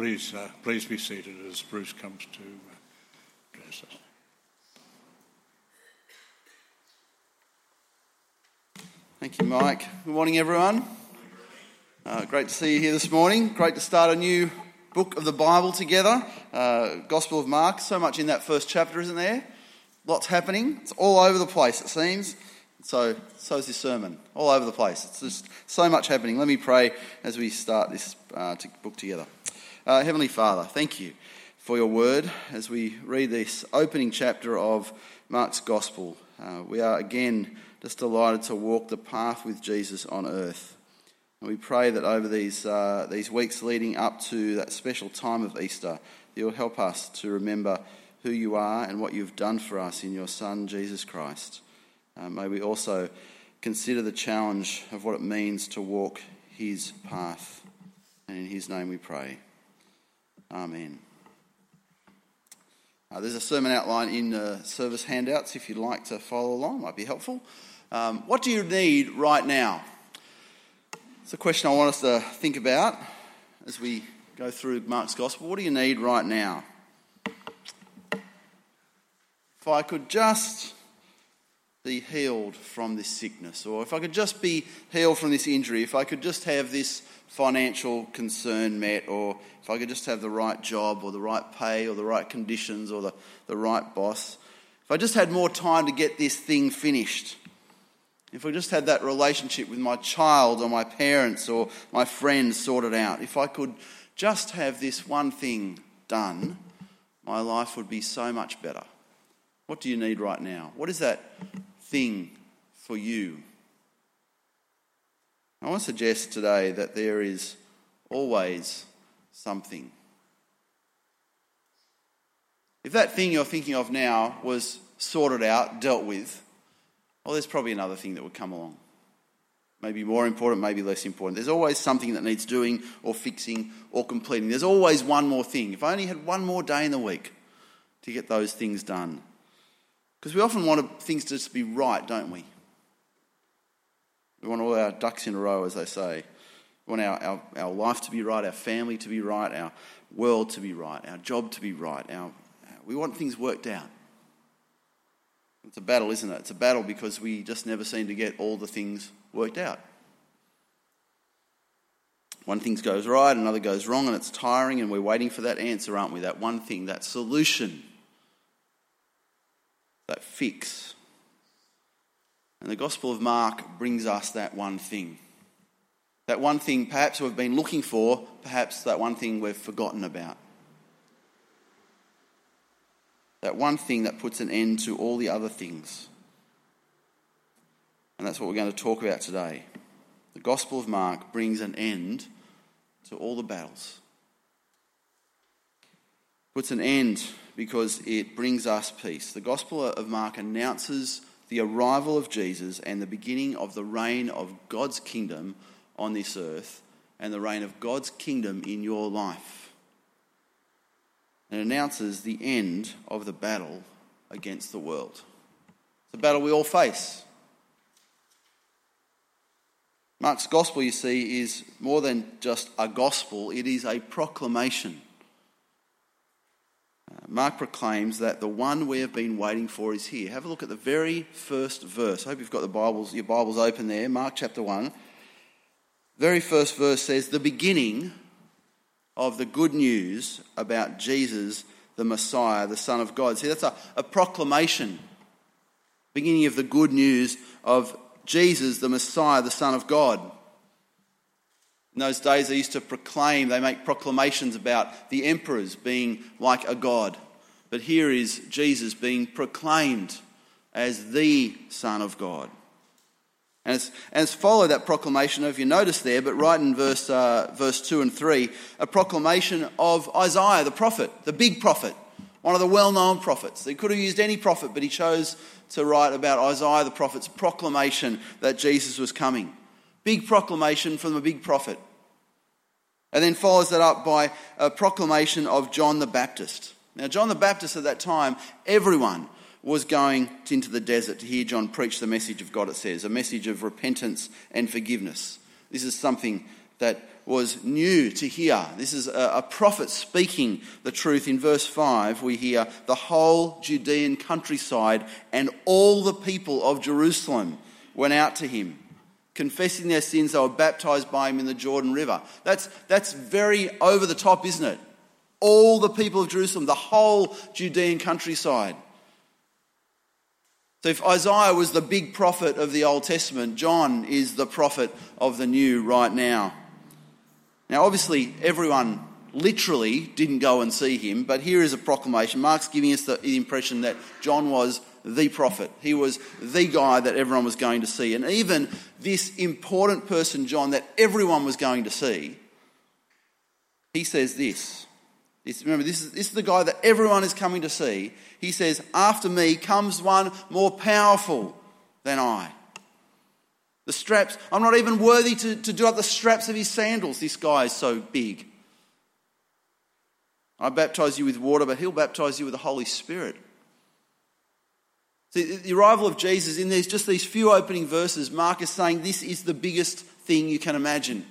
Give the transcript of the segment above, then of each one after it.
Please, uh, please be seated as Bruce comes to uh, address us. Thank you, Mike. Good morning, everyone. Uh, great to see you here this morning. Great to start a new book of the Bible together, uh, Gospel of Mark. So much in that first chapter, isn't there? Lots happening. It's all over the place, it seems. So, so is this sermon. All over the place. It's just so much happening. Let me pray as we start this uh, book together. Uh, Heavenly Father, thank you for your word as we read this opening chapter of Mark's Gospel. Uh, we are again just delighted to walk the path with Jesus on earth. And we pray that over these, uh, these weeks leading up to that special time of Easter, you'll help us to remember who you are and what you've done for us in your Son, Jesus Christ. Uh, may we also consider the challenge of what it means to walk his path. And in his name we pray. Amen. Uh, there's a sermon outline in the service handouts if you'd like to follow along, might be helpful. Um, what do you need right now? It's a question I want us to think about as we go through Mark's Gospel. What do you need right now? If I could just be healed from this sickness, or if I could just be healed from this injury, if I could just have this financial concern met, or if I could just have the right job, or the right pay, or the right conditions, or the, the right boss, if I just had more time to get this thing finished, if I just had that relationship with my child or my parents or my friends sorted out, if I could just have this one thing done, my life would be so much better. What do you need right now? What is that thing for you? I want to suggest today that there is always something. If that thing you're thinking of now was sorted out, dealt with, well, there's probably another thing that would come along. Maybe more important, maybe less important. There's always something that needs doing or fixing or completing. There's always one more thing. If I only had one more day in the week to get those things done. Because we often want things to just be right, don't we? We want all our ducks in a row, as they say. We want our, our, our life to be right, our family to be right, our world to be right, our job to be right. Our, we want things worked out. It's a battle, isn't it? It's a battle because we just never seem to get all the things worked out. One thing goes right, another goes wrong, and it's tiring, and we're waiting for that answer, aren't we? That one thing, that solution, that fix. And the Gospel of Mark brings us that one thing. That one thing perhaps we've been looking for, perhaps that one thing we've forgotten about that one thing that puts an end to all the other things. And that's what we're going to talk about today. The Gospel of Mark brings an end to all the battles. Puts an end because it brings us peace. The Gospel of Mark announces the arrival of Jesus and the beginning of the reign of God's kingdom on this earth and the reign of God's kingdom in your life It announces the end of the battle against the world. It's a battle we all face. Mark's gospel, you see, is more than just a gospel, it is a proclamation. Mark proclaims that the one we have been waiting for is here. Have a look at the very first verse. I hope you've got the Bibles, your Bibles open there. Mark chapter 1. Very first verse says, The beginning of the good news about Jesus, the Messiah, the Son of God. See, that's a, a proclamation, beginning of the good news of Jesus, the Messiah, the Son of God. In those days, they used to proclaim, they make proclamations about the emperors being like a god. But here is Jesus being proclaimed as the Son of God. And it's, and it's followed that proclamation, if you notice there, but right in verse, uh, verse 2 and 3, a proclamation of Isaiah, the prophet, the big prophet, one of the well known prophets. He could have used any prophet, but he chose to write about Isaiah the prophet's proclamation that Jesus was coming. Big proclamation from a big prophet. And then follows that up by a proclamation of John the Baptist. Now, John the Baptist at that time, everyone was going into the desert to hear John preach the message of God, it says, a message of repentance and forgiveness. This is something that was new to hear. This is a, prophet speaking the truth. In verse 5, we hear the whole Judean countryside and all the people of Jerusalem went out to him. Confessing their sins, they were baptized by him in the Jordan River. That's, that's very over the top, isn't it? All the people of Jerusalem, the whole Judean countryside. So, if Isaiah was the big prophet of the Old Testament, John is the prophet of the New right now. Now, obviously, everyone literally didn't go and see him, but here is a proclamation. Mark's giving us the impression that John was the prophet. He was the guy that everyone was going to see. And even this important person, John, that everyone was going to see, he says this. this remember, this is, this is the guy that everyone is coming to see. He says, After me comes one more powerful than I. The straps, I'm not even worthy to, to do up the straps of his sandals. This guy is so big. I baptize you with water, but he'll baptize you with the Holy Spirit. See, the arrival of Jesus in these just these few opening verses, Mark is saying this is the biggest thing you can imagine.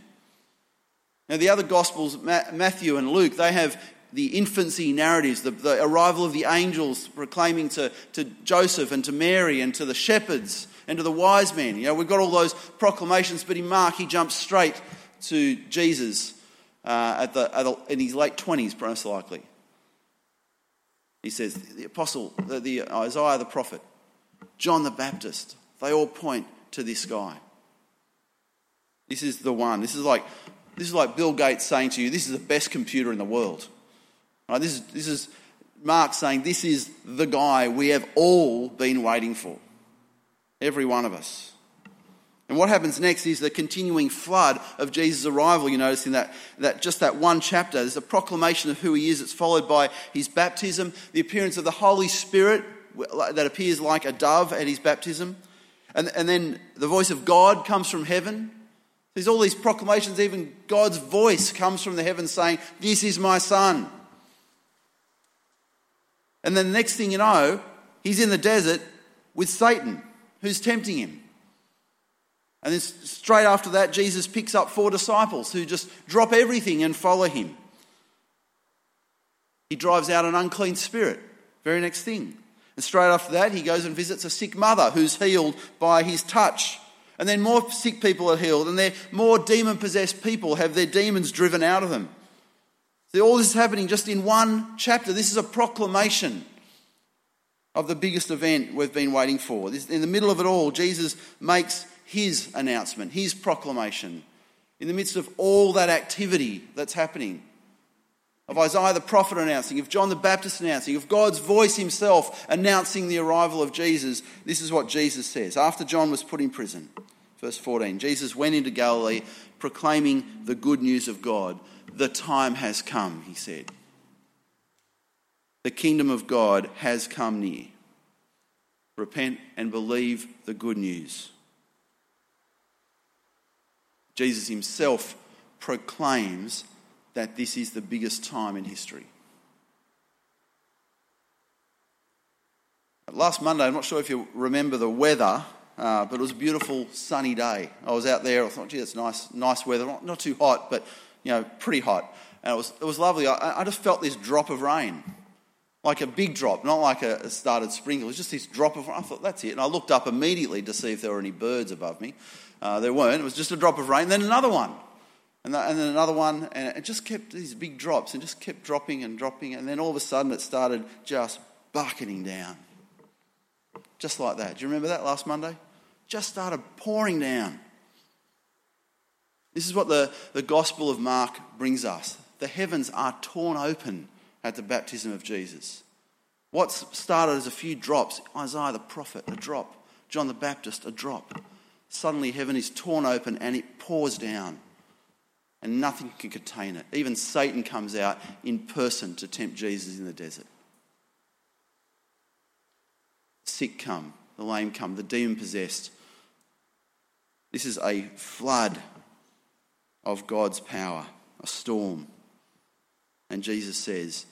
Now, the other Gospels, Matthew and Luke, they have the infancy narratives, the, the arrival of the angels proclaiming to, to Joseph and to Mary and to the shepherds and to the wise men. You know, we've got all those proclamations, but in Mark, he jumps straight to Jesus uh, at the, at the, in his late 20s, most likely. He says, the apostle, the, the uh, Isaiah the prophet, John the Baptist, they all point to this guy. This is the one. This is like, this is like Bill Gates saying to you, this is the best computer in the world. Right? This, is, this is Mark saying, this is the guy we have all been waiting for. Every one of us. And what happens next is the continuing flood of Jesus' arrival. You notice in that, that just that one chapter, there's a proclamation of who he is. It's followed by his baptism, the appearance of the Holy Spirit that appears like a dove at his baptism. And, and then the voice of God comes from heaven. There's all these proclamations, even God's voice comes from the heavens saying, This is my son. And then the next thing you know, he's in the desert with Satan, who's tempting him. And then straight after that, Jesus picks up four disciples who just drop everything and follow him. He drives out an unclean spirit. Very next thing. And straight after that, he goes and visits a sick mother who's healed by his touch. And then more sick people are healed, and then more demon possessed people have their demons driven out of them. See, all this is happening just in one chapter. This is a proclamation of the biggest event we've been waiting for. In the middle of it all, Jesus makes his announcement, his proclamation, in the midst of all that activity that's happening. Of Isaiah the prophet announcing, of John the Baptist announcing, of God's voice himself announcing the arrival of Jesus, this is what Jesus says. After John was put in prison, verse 14, Jesus went into Galilee proclaiming the good news of God. The time has come, he said. The kingdom of God has come near. Repent and believe the good news. Jesus himself proclaims that this is the biggest time in history. Last Monday, I'm not sure if you remember the weather, uh, but it was a beautiful sunny day. I was out there. I thought, gee, that's nice, nice weather. Not, not too hot, but you know, pretty hot. And it was, it was lovely. I, I just felt this drop of rain, like a big drop, not like a, a started sprinkle. It was just this drop of. Rain. I thought that's it. And I looked up immediately to see if there were any birds above me. Uh, there weren't. It was just a drop of rain. and Then another one. And, that, and then another one. And it just kept these big drops and just kept dropping and dropping. And then all of a sudden it started just bucketing down. Just like that. Do you remember that last Monday? Just started pouring down. This is what the, the Gospel of Mark brings us. The heavens are torn open at the baptism of Jesus. What started as a few drops, Isaiah the prophet, a drop, John the Baptist, a drop suddenly heaven is torn open and it pours down. And nothing can contain it. Even Satan comes out in person to tempt Jesus in the desert. Sick come, the lame come, the demon possessed. This is a flood of God's power, a storm. And Jesus says,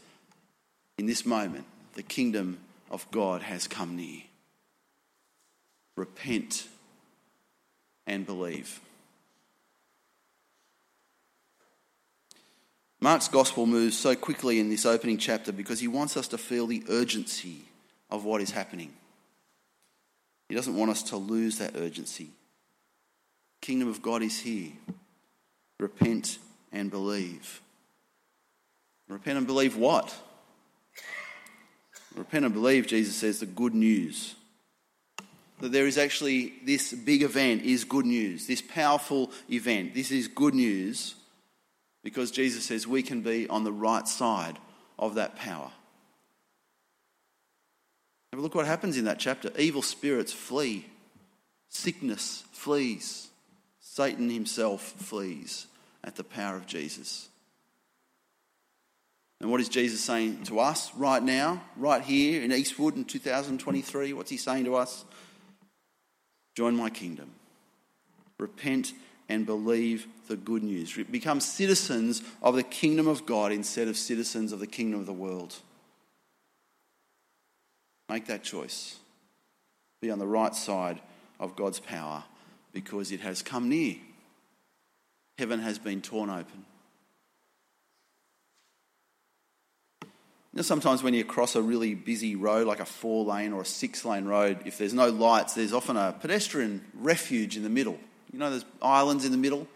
in this moment, the kingdom of God has come near. Repent and believe. Mark's gospel moves so quickly in this opening chapter because he wants us to feel the urgency of what is happening. He doesn't want us to lose that urgency. Kingdom of God is here. Repent and believe. Repent and believe what? Repent and believe, Jesus says, the good news. That there is actually this big event is good news. This powerful event. This is good news because Jesus says we can be on the right side of that power. Have look what happens in that chapter. Evil spirits flee, sickness flees, Satan himself flees at the power of Jesus. And what is Jesus saying to us right now, right here in Eastwood in 2023? What's he saying to us? Join my kingdom. Repent and believe the good news. Become citizens of the kingdom of God instead of citizens of the kingdom of the world. Make that choice. Be on the right side of God's power because it has come near. Heaven has been torn open. Know, sometimes when you cross a really busy road, like a four lane or a six lane road, if there's no lights, there's often a pedestrian refuge in the middle. You know, there's islands in the middle.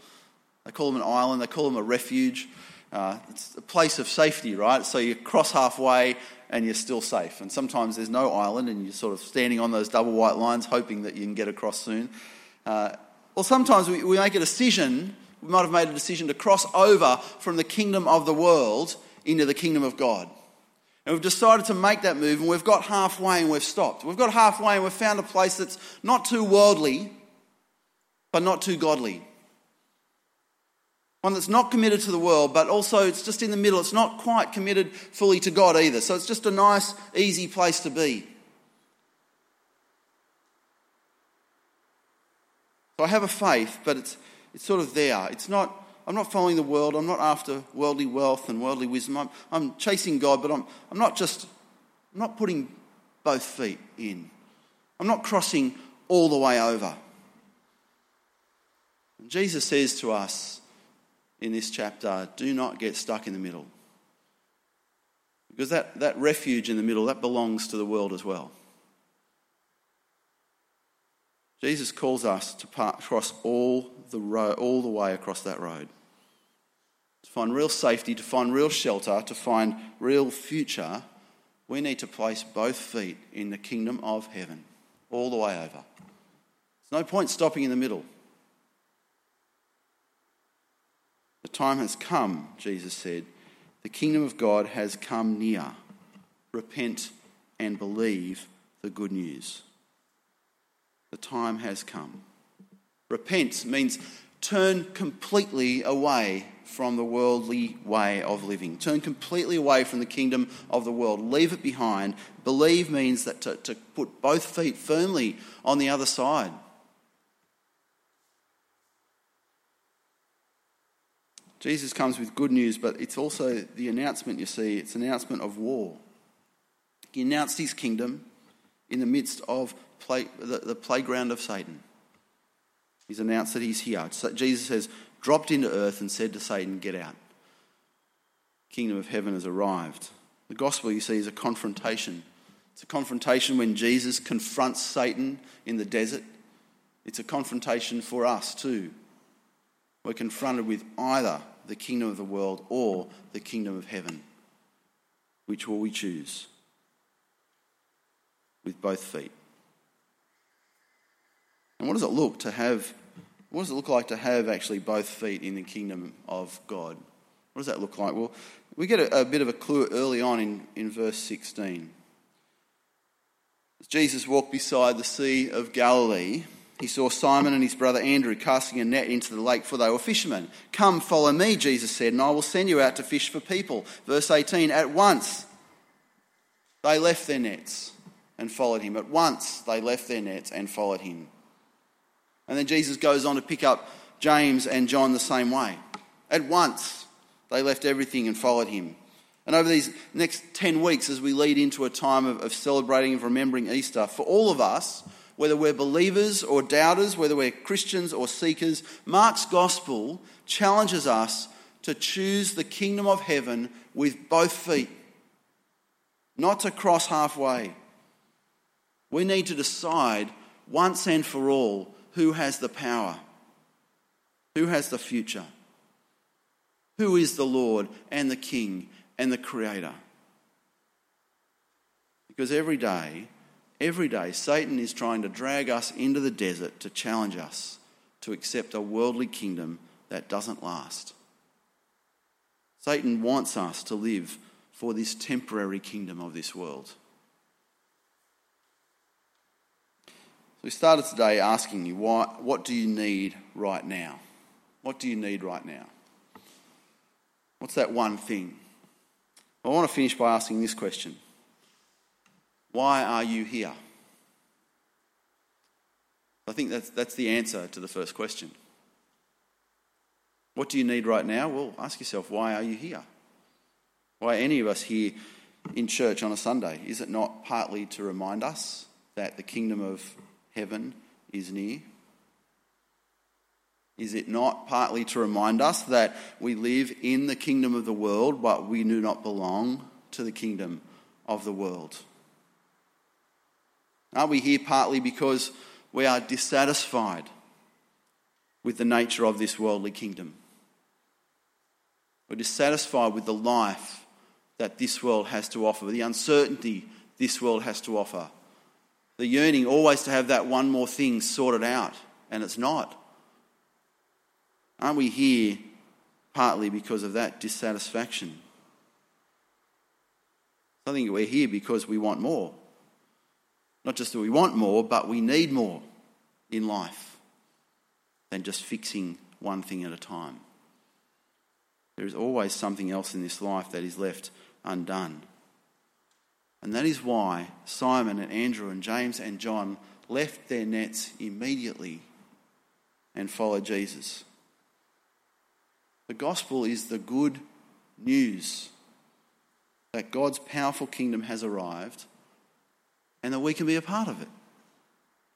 They call them an island, they call them a refuge. Uh, it's a place of safety, right? So you cross halfway and you're still safe. And sometimes there's no island and you're sort of standing on those double white lines hoping that you can get across soon. Uh, or sometimes we, we make a decision, we might have made a decision to cross over from the kingdom of the world into the kingdom of God. And we've decided to make that move and we've got halfway and we've stopped. We've got halfway and we've found a place that's not too worldly, but not too godly. One that's not committed to the world, but also it's just in the middle. It's not quite committed fully to God either. So it's just a nice, easy place to be. So I have a faith, but it's, it's sort of there. It's not, I'm not following the world. I'm not after worldly wealth and worldly wisdom. I'm, I'm chasing God, but I'm, I'm not just, I'm not putting both feet in. I'm not crossing all the way over. And Jesus says to us in this chapter do not get stuck in the middle. Because that, that refuge in the middle, that belongs to the world as well. Jesus calls us to cross all the, road, all the way across that road. To find real safety, to find real shelter, to find real future, we need to place both feet in the kingdom of heaven, all the way over. There's no point stopping in the middle. The time has come, Jesus said. The kingdom of God has come near. Repent and believe the good news. The time has come. Repent means turn completely away from the worldly way of living. Turn completely away from the kingdom of the world. Leave it behind. Believe means that to, to put both feet firmly on the other side. Jesus comes with good news, but it's also the announcement, you see, it's an announcement of war. He announced his kingdom in the midst of play, the, the playground of Satan. He's announced that he's here. So Jesus has dropped into earth and said to Satan, Get out. Kingdom of heaven has arrived. The gospel, you see, is a confrontation. It's a confrontation when Jesus confronts Satan in the desert. It's a confrontation for us too. We're confronted with either the kingdom of the world or the kingdom of heaven. Which will we choose? With both feet. And what does it look to have? What does it look like to have actually both feet in the kingdom of God? What does that look like? Well, we get a, a bit of a clue early on in, in verse 16. As Jesus walked beside the Sea of Galilee, he saw Simon and his brother Andrew casting a net into the lake, for they were fishermen. Come, follow me, Jesus said, and I will send you out to fish for people. Verse 18 At once they left their nets and followed him. At once they left their nets and followed him. And then Jesus goes on to pick up James and John the same way. At once they left everything and followed him. And over these next 10 weeks, as we lead into a time of, of celebrating and remembering Easter, for all of us, whether we're believers or doubters, whether we're Christians or seekers, Mark's gospel challenges us to choose the kingdom of heaven with both feet, not to cross halfway. We need to decide once and for all who has the power, who has the future, who is the Lord and the King and the Creator. Because every day, every day, Satan is trying to drag us into the desert to challenge us to accept a worldly kingdom that doesn't last. Satan wants us to live for this temporary kingdom of this world. So we started today asking you, why, what do you need right now? What do you need right now? What's that one thing? I want to finish by asking this question Why are you here? I think that's, that's the answer to the first question. What do you need right now? Well, ask yourself, why are you here? Why are any of us here in church on a Sunday? Is it not partly to remind us that the kingdom of heaven is near? Is it not partly to remind us that we live in the kingdom of the world, but we do not belong to the kingdom of the world? Are we here partly because we are dissatisfied with the nature of this worldly kingdom? We're dissatisfied with the life that this world has to offer, the uncertainty this world has to offer, the yearning always to have that one more thing sorted out, and it's not. Aren't we here partly because of that dissatisfaction? I think we're here because we want more. Not just that we want more, but we need more in life than just fixing one thing at a time. There is always something else in this life that is left undone. And that is why Simon and Andrew and James and John left their nets immediately and followed Jesus. The gospel is the good news that God's powerful kingdom has arrived and that we can be a part of it.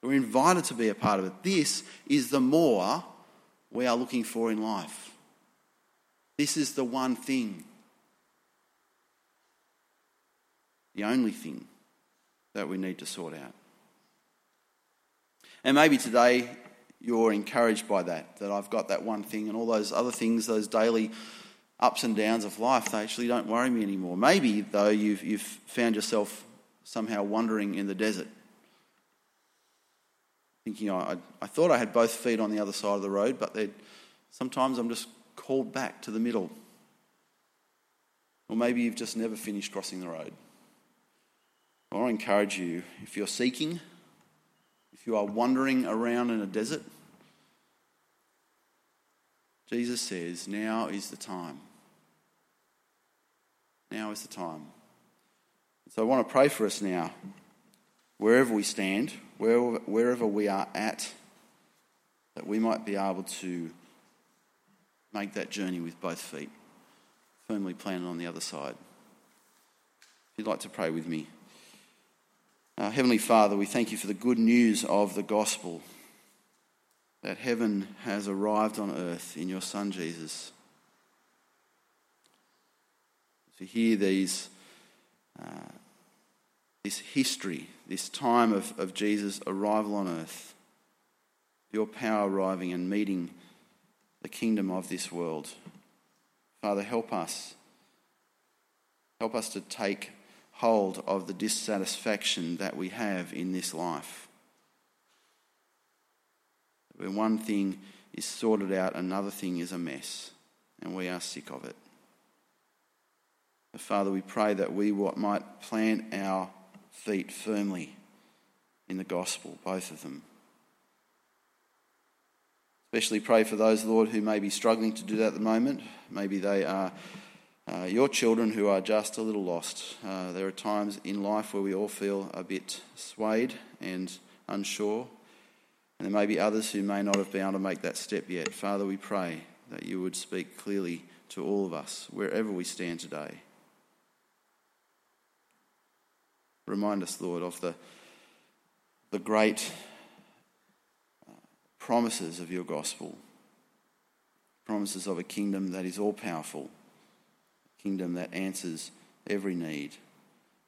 We're invited to be a part of it. This is the more we are looking for in life. This is the one thing, the only thing that we need to sort out. And maybe today you're encouraged by that, that I've got that one thing and all those other things, those daily ups and downs of life, they actually don't worry me anymore. Maybe, though, you've, you've found yourself somehow wandering in the desert, thinking, oh, I, I thought I had both feet on the other side of the road, but sometimes I'm just called back to the middle. Or maybe you've just never finished crossing the road. I want to encourage you if you're seeking, if you are wandering around in a desert, Jesus says, now is the time. Now is the time. So I want to pray for us now, wherever we stand, wherever, wherever we are at, that we might be able to make that journey with both feet, firmly planted on the other side. If you'd like to pray with me. Uh, Heavenly Father, we thank you for the good news of the gospel that heaven has arrived on earth in your Son Jesus. To hear these, uh, this history, this time of, of Jesus' arrival on earth, your power arriving and meeting the kingdom of this world. Father, help us. Help us to take hold of the dissatisfaction that we have in this life. When one thing is sorted out, another thing is a mess, and we are sick of it. But Father, we pray that we might plant our feet firmly in the gospel, both of them. Especially pray for those, Lord, who may be struggling to do that at the moment. Maybe they are uh, your children who are just a little lost. Uh, there are times in life where we all feel a bit swayed and unsure. And there may be others who may not have been able to make that step yet. Father, we pray that you would speak clearly to all of us, wherever we stand today. Remind us, Lord, of the, the great promises of your gospel. promises of a kingdom that is all powerful, kingdom that answers every need,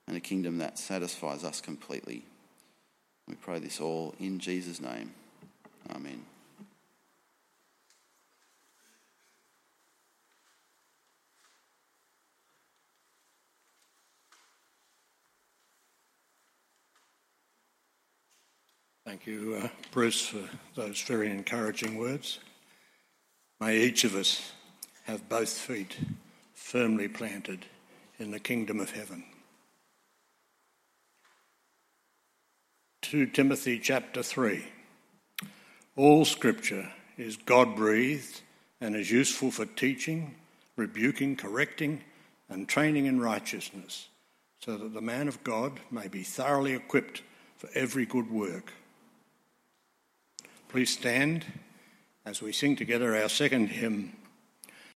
and a kingdom that satisfies us completely. We pray this all in Jesus' name. Amen. Thank you, uh, Bruce, for those very encouraging words. May each of us have both feet firmly planted in the kingdom of heaven. 2 Timothy chapter 3. All scripture is God breathed and is useful for teaching, rebuking, correcting, and training in righteousness, so that the man of God may be thoroughly equipped for every good work. Please stand as we sing together our second hymn,